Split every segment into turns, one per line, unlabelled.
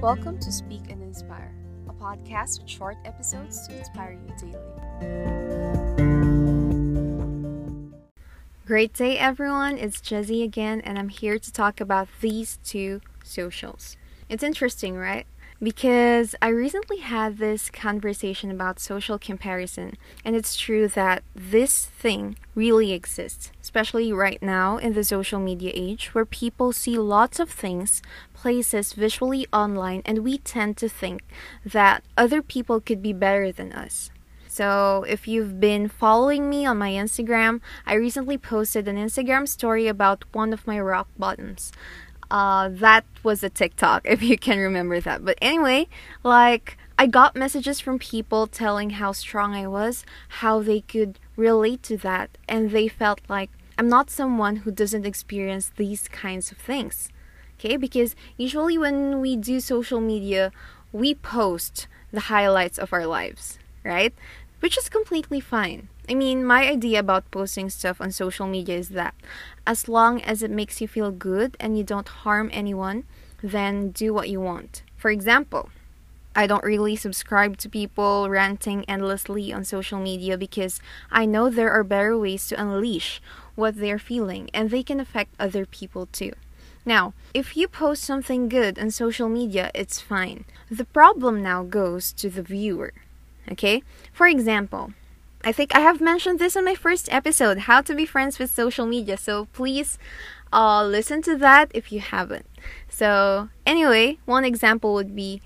Welcome to Speak and Inspire, a podcast with short episodes to inspire you daily.
Great day, everyone. It's Jezze again, and I'm here to talk about these two socials. It's interesting, right? Because I recently had this conversation about social comparison, and it's true that this thing really exists, especially right now in the social media age where people see lots of things, places visually online, and we tend to think that other people could be better than us. So, if you've been following me on my Instagram, I recently posted an Instagram story about one of my rock bottoms. Uh, that was a TikTok, if you can remember that. But anyway, like, I got messages from people telling how strong I was, how they could relate to that, and they felt like I'm not someone who doesn't experience these kinds of things. Okay, because usually when we do social media, we post the highlights of our lives, right? Which is completely fine. I mean, my idea about posting stuff on social media is that as long as it makes you feel good and you don't harm anyone, then do what you want. For example, I don't really subscribe to people ranting endlessly on social media because I know there are better ways to unleash what they're feeling and they can affect other people too. Now, if you post something good on social media, it's fine. The problem now goes to the viewer. Okay? For example, I think I have mentioned this in my first episode, how to be friends with social media. So please uh, listen to that if you haven't. So, anyway, one example would be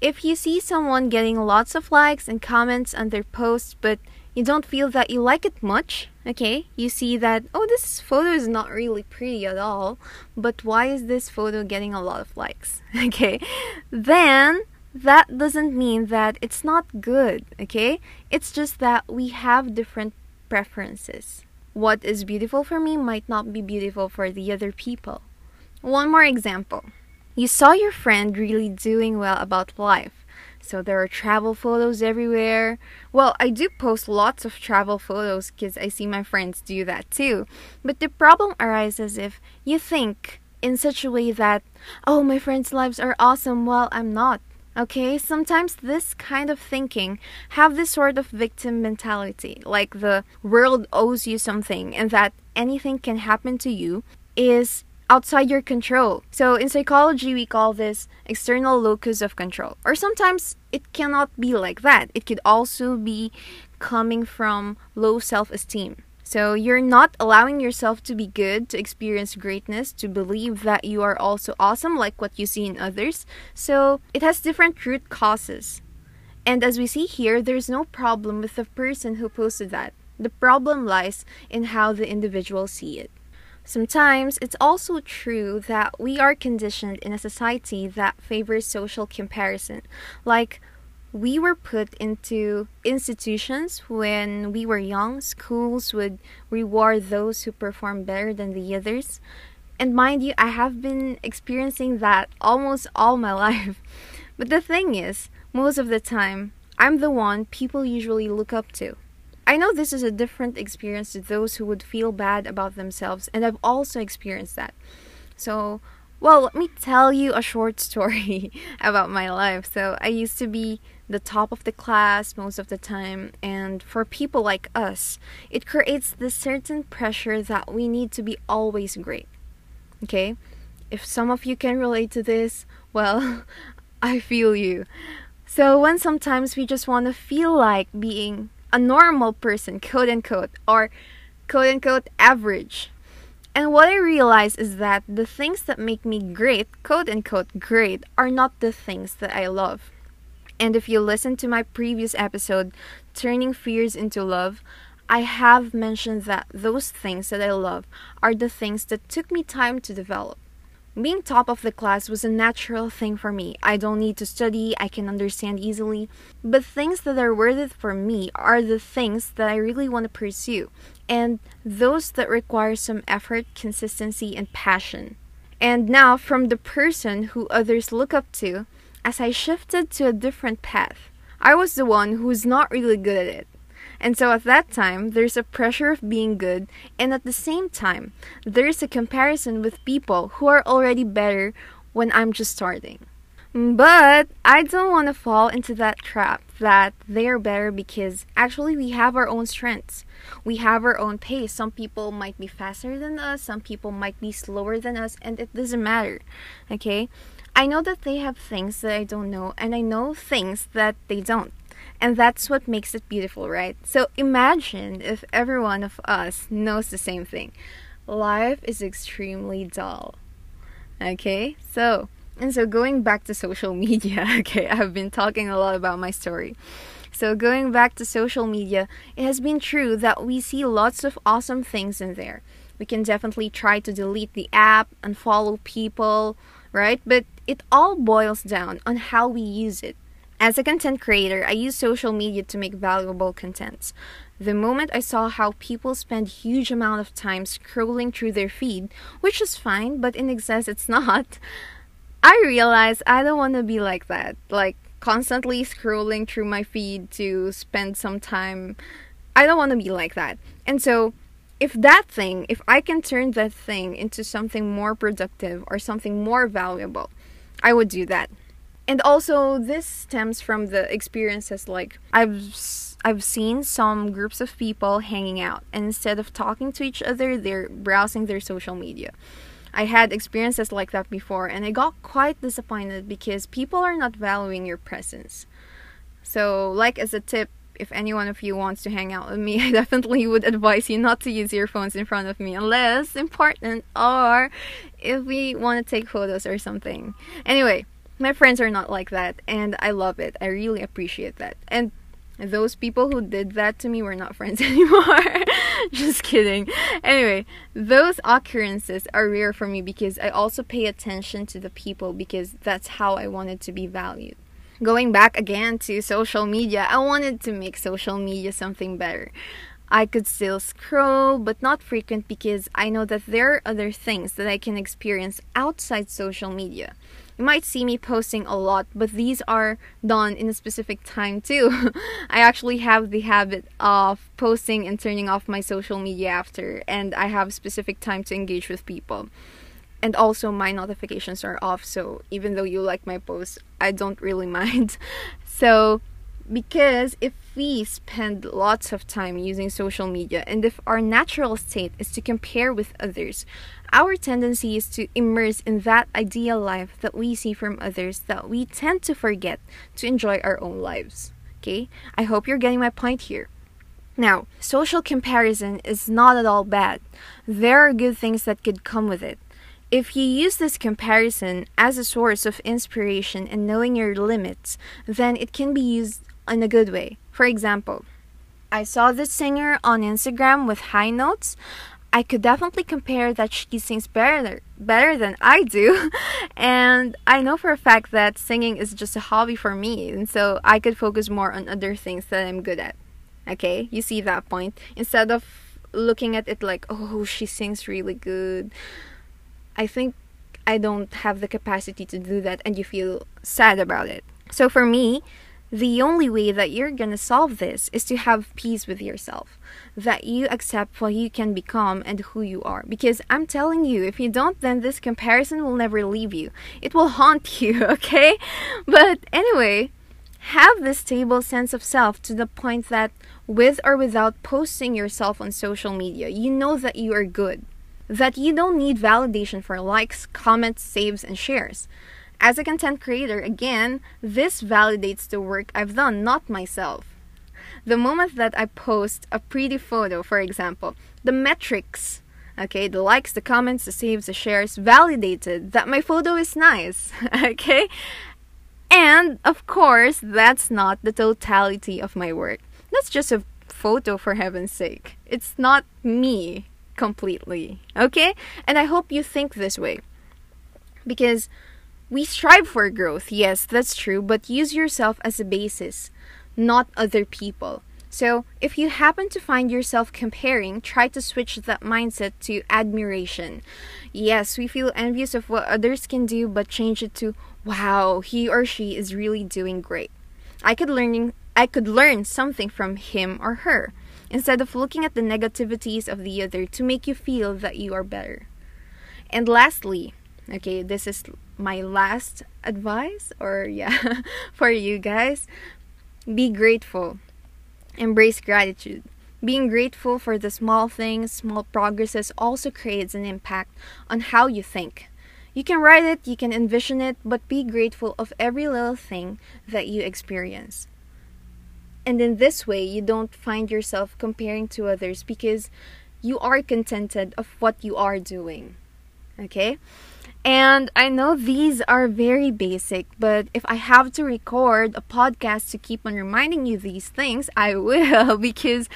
if you see someone getting lots of likes and comments on their post, but you don't feel that you like it much, okay? You see that, oh, this photo is not really pretty at all, but why is this photo getting a lot of likes, okay? Then that doesn't mean that it's not good, okay? It's just that we have different preferences. What is beautiful for me might not be beautiful for the other people. One more example. You saw your friend really doing well about life. So there are travel photos everywhere. Well, I do post lots of travel photos because I see my friends do that too. But the problem arises if you think in such a way that, oh, my friends' lives are awesome while I'm not. Okay, sometimes this kind of thinking have this sort of victim mentality, like the world owes you something and that anything can happen to you is outside your control. So in psychology we call this external locus of control. Or sometimes it cannot be like that. It could also be coming from low self-esteem. So you're not allowing yourself to be good, to experience greatness, to believe that you are also awesome like what you see in others. So it has different root causes. And as we see here, there's no problem with the person who posted that. The problem lies in how the individual see it. Sometimes it's also true that we are conditioned in a society that favors social comparison. Like we were put into institutions when we were young. Schools would reward those who perform better than the others. And mind you, I have been experiencing that almost all my life. But the thing is, most of the time, I'm the one people usually look up to. I know this is a different experience to those who would feel bad about themselves, and I've also experienced that. So, well, let me tell you a short story about my life. So, I used to be the top of the class most of the time, and for people like us, it creates this certain pressure that we need to be always great. Okay? If some of you can relate to this, well, I feel you. So, when sometimes we just want to feel like being a normal person, quote unquote, or quote unquote average, and what I realize is that the things that make me great, quote unquote great, are not the things that I love. And if you listen to my previous episode, Turning Fears into Love, I have mentioned that those things that I love are the things that took me time to develop. Being top of the class was a natural thing for me. I don't need to study, I can understand easily. But things that are worth it for me are the things that I really want to pursue, and those that require some effort, consistency, and passion. And now, from the person who others look up to, as I shifted to a different path, I was the one who was not really good at it. And so at that time, there's a pressure of being good, and at the same time, there's a comparison with people who are already better when I'm just starting. But I don't want to fall into that trap that they're better because actually we have our own strengths. We have our own pace. Some people might be faster than us, some people might be slower than us, and it doesn't matter. Okay? I know that they have things that I don't know, and I know things that they don't. And that's what makes it beautiful, right? So imagine if every one of us knows the same thing. Life is extremely dull. Okay? So, and so going back to social media, okay, I've been talking a lot about my story. So going back to social media, it has been true that we see lots of awesome things in there. We can definitely try to delete the app, and follow people, right? But it all boils down on how we use it. As a content creator, I use social media to make valuable contents. The moment I saw how people spend huge amount of time scrolling through their feed, which is fine, but in excess it's not, I realized I don't want to be like that. Like constantly scrolling through my feed to spend some time. I don't want to be like that. And so, if that thing, if I can turn that thing into something more productive or something more valuable, I would do that. And also, this stems from the experiences like I've I've seen some groups of people hanging out, and instead of talking to each other, they're browsing their social media. I had experiences like that before, and I got quite disappointed because people are not valuing your presence. So, like as a tip, if any one of you wants to hang out with me, I definitely would advise you not to use earphones in front of me unless important or if we want to take photos or something. Anyway, my friends are not like that, and I love it. I really appreciate that. And those people who did that to me were not friends anymore. Just kidding. Anyway, those occurrences are rare for me because I also pay attention to the people because that's how I wanted to be valued. Going back again to social media, I wanted to make social media something better. I could still scroll, but not frequent because I know that there are other things that I can experience outside social media. You might see me posting a lot, but these are done in a specific time too. I actually have the habit of posting and turning off my social media after, and I have specific time to engage with people. And also, my notifications are off, so even though you like my posts, I don't really mind. So, because if we spend lots of time using social media and if our natural state is to compare with others, our tendency is to immerse in that ideal life that we see from others that we tend to forget to enjoy our own lives. Okay? I hope you're getting my point here. Now, social comparison is not at all bad. There are good things that could come with it. If you use this comparison as a source of inspiration and knowing your limits, then it can be used in a good way. For example, I saw this singer on Instagram with high notes. I could definitely compare that she sings better better than I do. and I know for a fact that singing is just a hobby for me, and so I could focus more on other things that I'm good at. Okay? You see that point? Instead of looking at it like, "Oh, she sings really good." I think I don't have the capacity to do that and you feel sad about it. So for me, the only way that you're gonna solve this is to have peace with yourself. That you accept what you can become and who you are. Because I'm telling you, if you don't, then this comparison will never leave you. It will haunt you, okay? But anyway, have this stable sense of self to the point that with or without posting yourself on social media, you know that you are good. That you don't need validation for likes, comments, saves, and shares. As a content creator, again, this validates the work I've done, not myself. The moment that I post a pretty photo, for example, the metrics, okay, the likes, the comments, the saves, the shares, validated that my photo is nice, okay? And of course, that's not the totality of my work. That's just a photo for heaven's sake. It's not me completely, okay? And I hope you think this way. Because we strive for growth, yes, that's true, but use yourself as a basis, not other people. So, if you happen to find yourself comparing, try to switch that mindset to admiration. Yes, we feel envious of what others can do, but change it to, wow, he or she is really doing great. I could learning I could learn something from him or her instead of looking at the negativities of the other to make you feel that you are better. And lastly, Okay, this is my last advice, or yeah, for you guys. Be grateful, embrace gratitude. Being grateful for the small things, small progresses also creates an impact on how you think. You can write it, you can envision it, but be grateful of every little thing that you experience. And in this way, you don't find yourself comparing to others because you are contented of what you are doing. Okay? And I know these are very basic, but if I have to record a podcast to keep on reminding you these things, I will because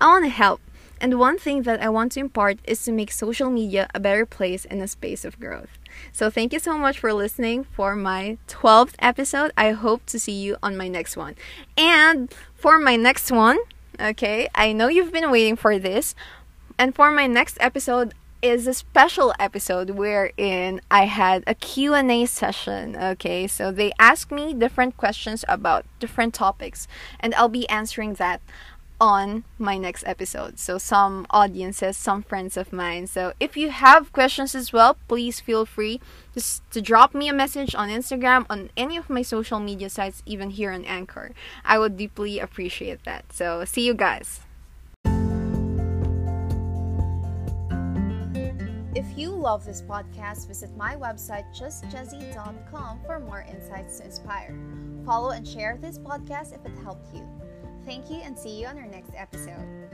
I want to help. And one thing that I want to impart is to make social media a better place and a space of growth. So thank you so much for listening for my 12th episode. I hope to see you on my next one. And for my next one, okay, I know you've been waiting for this. And for my next episode, is a special episode wherein I had a Q&A session, okay? So they asked me different questions about different topics and I'll be answering that on my next episode. So some audiences, some friends of mine. So if you have questions as well, please feel free just to drop me a message on Instagram, on any of my social media sites, even here on Anchor. I would deeply appreciate that. So see you guys.
If you love this podcast, visit my website justjezze.com for more insights to inspire. Follow and share this podcast if it helped you. Thank you and see you on our next episode.